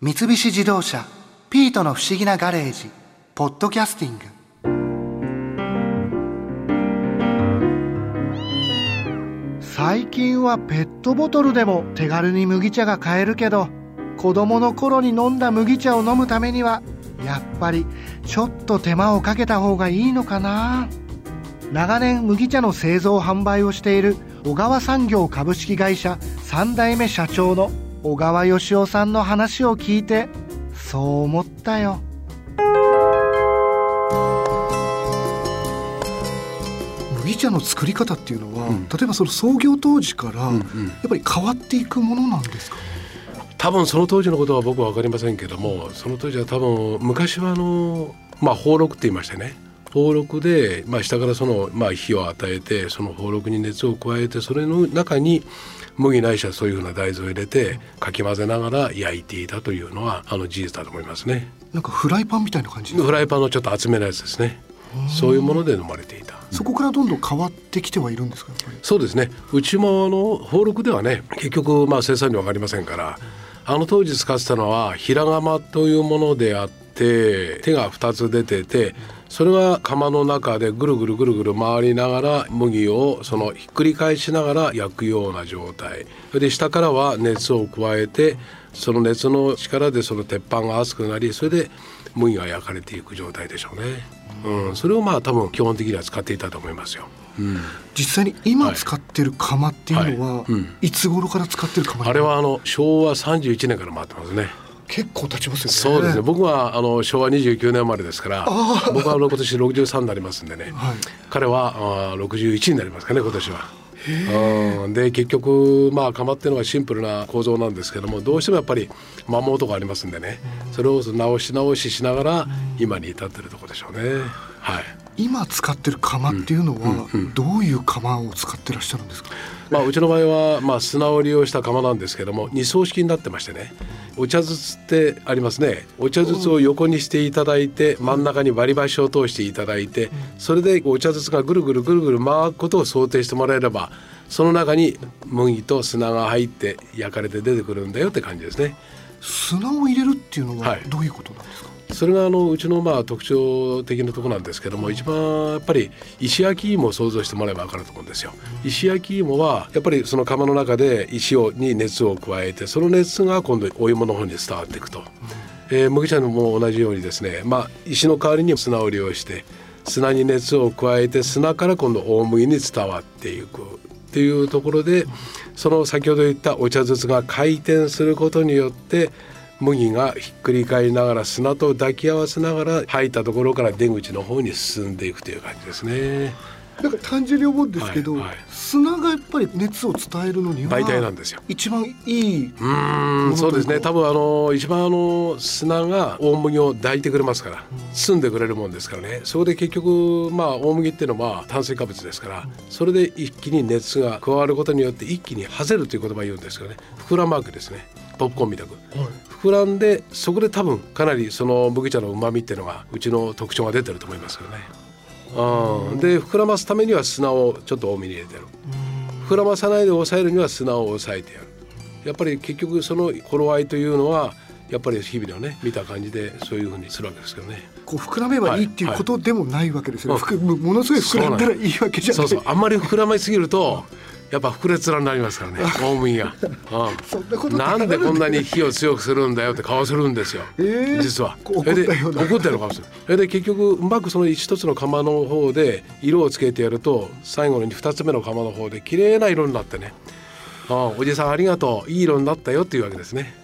三菱自動車「ピートの不思議なガレージ」「ポッドキャスティング」最近はペットボトルでも手軽に麦茶が買えるけど子供の頃に飲んだ麦茶を飲むためにはやっぱりちょっと手間をかけた方がいいのかな。長年麦茶の製造販売をしている小川産業株式会社3代目社長の小川義雄さんの話を聞いてそう思ったよ。麦茶の作り方っていうのは、うん、例えばその創業当時からやっぱり変わっていくものなんですか、多分その当時のことは僕は分かりませんけどもその当時は多分昔はあのまあ宝禄って言いましてね宝禄で、まあ、下からその、まあ、火を与えてその宝禄に熱を加えてそれの中に麦ないしはそういうふうな大豆を入れてかき混ぜながら焼いていたというのはあの事実だと思いますね。なんかフライパンみたいな感じフライパンのちょっと厚めのやつですね。そういうもので飲まれていた。そこからどんどん変わってきてはいるんですかそうですね。うちもあの宝禄ではね結局まあ生産量分かりませんからあの当時使ってたのは平釜というものであって手が2つ出ててそれが釜の中でぐるぐるぐるぐる回りながら麦をそのひっくり返しながら焼くような状態。で下からは熱を加えてその熱の力でその鉄板が熱くなりそれで麦が焼かれていく状態でしょうね。うん、それをまあ多分基本的には使っていたと思いますよ。うん、実際に今使ってる釜っていうのは、はい。はいうん、いつ頃から使ってる釜あれはあの昭和31年から回ってますね。結構経ちますよね。そうですね。僕はあの昭和29年生まれですから、僕は今年63になりますんでね。はい、彼はあ61になりますかね今年は。うん、で結局まあ釜っていうのはシンプルな構造なんですけどもどうしてもやっぱり摩耗とかありますんでねそれを直し直ししながら今に至ってるところでしょうね。はい今使ってる釜っていうのはどういう釜を使ってらっしゃるんですか、まあ、うちの場合は、まあ、砂を利用した釜なんですけども二層式になってましてね。お茶筒ってありますね。お茶筒を横にしていただいて真ん中に割り箸を通していただいてそれでお茶筒がぐるぐるぐるぐる回ることを想定してもらえればその中に麦と砂が入って焼かれて出てくるんだよって感じですね。砂を入れるっていうのはどういうことなんですか、はいそれがあのうちのまあ特徴的なところなんですけども一番やっぱり石焼き芋を想像してもらえば分かると思うんですよ。石焼き芋はやっぱりその釜の中で石をに熱を加えてその熱が今度お芋の方に伝わっていくと。えー、麦茶も同じようにですね、まあ、石の代わりに砂を利用して砂に熱を加えて砂から今度大麦に伝わっていくっていうところでその先ほど言ったお茶筒が回転することによって麦がひっくり返りながら砂と抱き合わせながら入ったところから出口の方に進んでいくという感じですね。なんか単純に思うんですけど、はいはい、砂がやっぱり熱を伝えるのには媒体なんですよ。一番いいうんそうですね。多分あの一番あの砂が大麦を抱いてくれますから、包ん。でくれるもんですからね。そこで結局まあ大麦っていうのは炭水化物ですから、それで一気に熱が加わることによって一気にはぜるという言葉を言うんですよね。膨らむわけですね。ポップコーンみたく、はい、膨らんでそこで多分かなりその麦茶の旨味っていうのがうちの特徴が出てると思いますよね。うん、で膨らますためには砂をちょっと多めに入れてる膨らまさないで抑えるには砂を抑えてやる。やっぱり結局その頃合いというのはやっぱり日々のね見た感じでそういうふうにするわけですけどね。こう膨らめばいいっていうことでもないわけですよね、はい。はい、ものすごい膨らんだらいいわけじゃない。そうそう。あんまり膨らみすぎるとやっぱ膨れつらになりますからね大麦が、うん、なんでこんなに火を強くするんだよって顔するんですよ、えー、実は。怒ったような。怒ってるのかもしれないで結局うまくその一つの釜の方で色をつけてやると最後に二つ目の釜の方で綺麗な色になってね。あおじさんありがとう。いい色になったよっていうわけですね。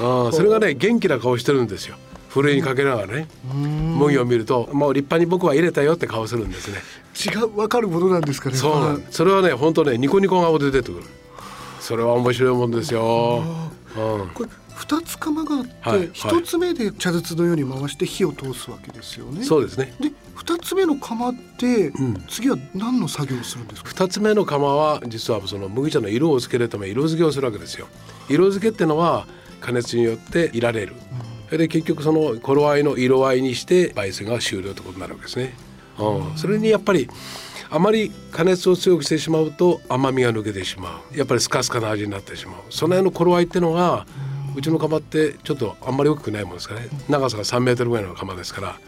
あそれがね元気な顔してるんですよふるいにかけながらね麦を見るともう立派に僕は入れたよって顔するんですね。違う分かるものなんですかね。そうなんそれはね本当ねニコニコ顔で出てくる。それは面白いもんですよ、うん、これ二つ釜があって一、はい、つ目で茶筒のように回して火を通すわけですよね。そうですね。で二つ目の釜って、うん、次は何の作業をするんですか？二つ目の釜は実はその麦茶の色をつけるため色付けをするわけですよ。色付けってのは加熱によっていられる、うんで結局その頃合いの色合いにして焙煎が終了ということになるわけですね。うん、それにやっぱりあまり加熱を強くしてしまうと甘みが抜けてしまう。やっぱりスカスカな味になってしまう。その辺の頃合いっていうのがうちの釜ってちょっとあんまり大きくないもんですからね。長さが3メートルぐらいの釜ですから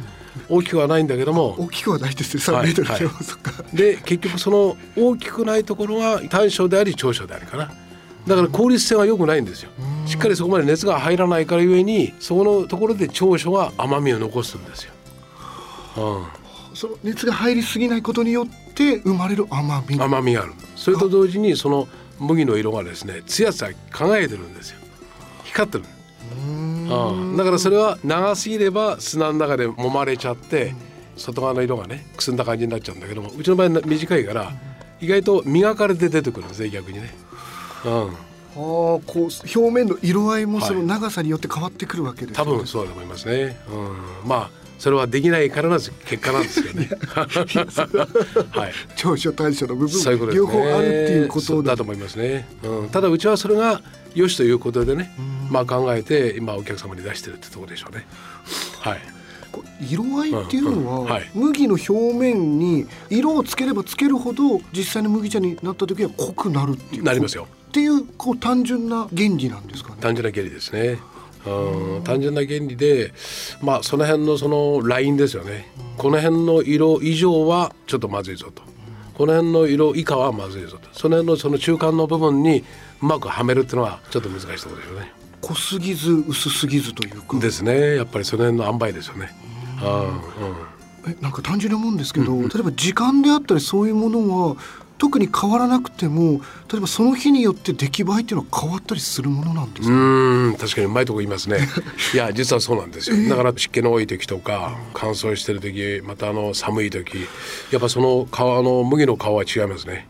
大きくはないんだけども。大きくはないですよ3メートルでも、そっか。で結局その大きくないところは短所であり長所であるかなだから効率性が良くないんですよ。しっかりそこまで熱が入らないからゆえにそこのところで長所は甘みを残すんですよ、うん、その熱が入りすぎないことによって生まれる甘み。甘みがある。それと同時にその麦の色がですねツヤツヤ輝いてるんですよ。光ってる。うん。だからそれは長すぎれば砂の中で揉まれちゃって外側の色がねくすんだ感じになっちゃうんだけどもうちの場合短いから意外と磨かれて出てくるんですね逆にね。うんあこう表面の色合いもその長さによって変わってくるわけです、ね、多分そうだと思いますね。うん、まあそれはできないからの結果なんですよね。はい。長所短所の部分、ね、両方あるっていうことだと思いますね。うん、ただうちはそれが良しということでね、まあ考えて今お客様に出してるってところでしょうね。はい。色合いっていうのは、はい、麦の表面に色をつければつけるほど実際の麦茶になった時は濃くなるっていうなりますよっていうこう単純な原理なんですかね？単純な原理ですね。うん、単純な原理で、まあ、その辺のそのラインですよね、この辺の色以上はちょっとまずいぞと、この辺の色以下はまずいぞとその辺のその中間の部分にうまくはめるっていうのはちょっと難しいところですよね。濃すぎず薄すぎずというかですねやっぱりその辺の塩梅ですよね。うん、うんえなんか単純に思うんですけど、うんうん、例えば時間であったりそういうものは特に変わらなくても例えばその日によって出来栄えっていうのは変わったりするものなんですか？うん確かにうまいとこ言いますね。いや実はそうなんですよ、えー、だから湿気の多い時とか乾燥してる時またあの寒い時やっぱその皮の麦の皮は違いますね。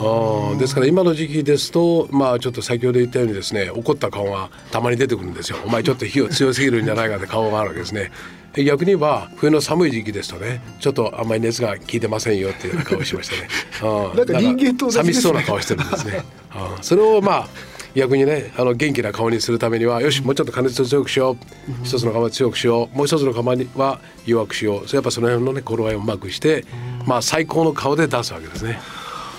あ。ですから今の時期ですとまあちょっと先ほど言ったようにですね怒った顔がたまに出てくるんですよ。お前ちょっと火を強すぎるんじゃないかって顔があるわけですね逆に言えば冬の寒い時期ですとねちょっとあんまり熱が効いてませんよっていう顔しましたね。なんか人間と、ね、寂しそうな顔してるんですね。それをまあ逆にねあの元気な顔にするためにはよしもうちょっと加熱を強くしよう、一つの釜強くしよう。もう一つの釜には弱くしよう。それやっぱその辺のね頃合いをうまくして、まあ最高の顔で出すわけですね。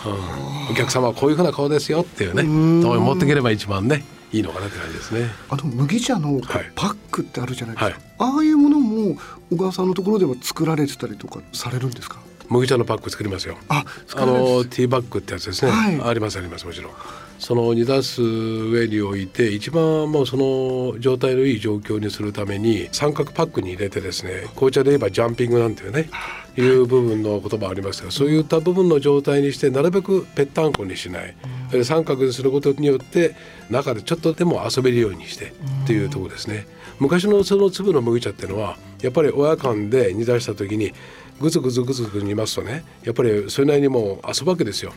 うん、お客様はこういうふうな顔ですよっていうね持っていければ一番ねいいのかなって感じですね。あの麦茶のパックってあるじゃないですか。はい、ああいうものも小川さんのところでは作られてたりとかされるんですか？麦茶のパック作りますよ。あ、あのティーバッグってやつですね。はい、ありますありますもちろん。その煮出す上に置いて一番もうその状態のいい状況にするために三角パックに入れてですね紅茶で言えばジャンピングなんていうねいう部分の言葉ありますがそういった部分の状態にしてなるべくぺったんこにしない、うん、三角にすることによって中でちょっとでも遊べるようにしてっていうところですね。昔のその粒の麦茶っていうのはやっぱり親缶で煮出した時にぐつぐつぐつぐつ煮ますとねやっぱりそれなりにもう遊ぶわけですよ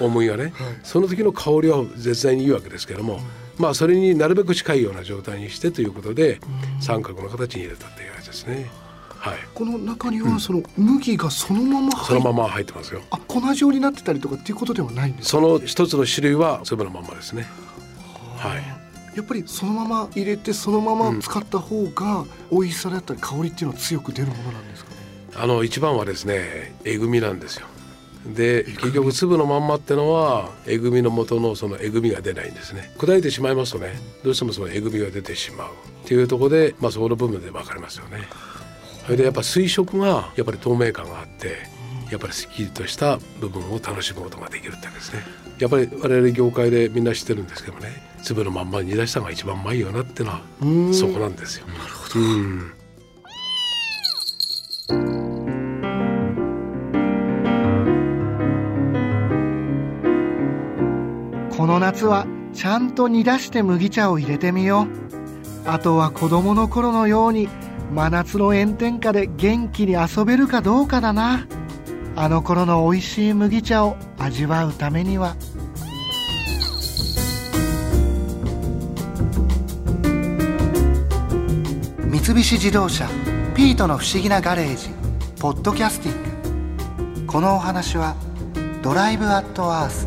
大麦がね、はい、その時の香りは絶対にいいわけですけども、うん、まあそれになるべく近いような状態にしてということで、うん、三角の形に入れたっていうやつですね。はい、この中にはその麦がそのままそのまま入ってますよ。あ粉状になってたりとかっていうことではないんですその一つの種類は粒のままですね。はい。やっぱりそのまま入れてそのまま使った方が美味しさだったり香りっていうのは強く出るものなんですか？ね。あの一番はですねえぐみなんですよ。で結局粒のまんまってのはえぐみの元のそのえぐみが出ないんですね。砕いてしまいますとねどうしてもそのえぐみが出てしまう。っていうところで、まあ、そこの部分で分かりますよね。それでやっぱ水色がやっぱり透明感があってやっぱりすっきりとした部分を楽しむことができるってわけですね。やっぱり我々業界でみんな知ってるんですけどもね粒のまんまに煮出したのが一番うまいよなってのはそこなんですよ。なるほど、うんこの夏はちゃんと煮出して麦茶を入れてみよう。あとは子供の頃のように真夏の炎天下で元気に遊べるかどうかだな。あの頃の美味しい麦茶を味わうためには。三菱自動車「ピートの不思議なガレージ」ポッドキャスティング。このお話は「ドライブ・アット・アース」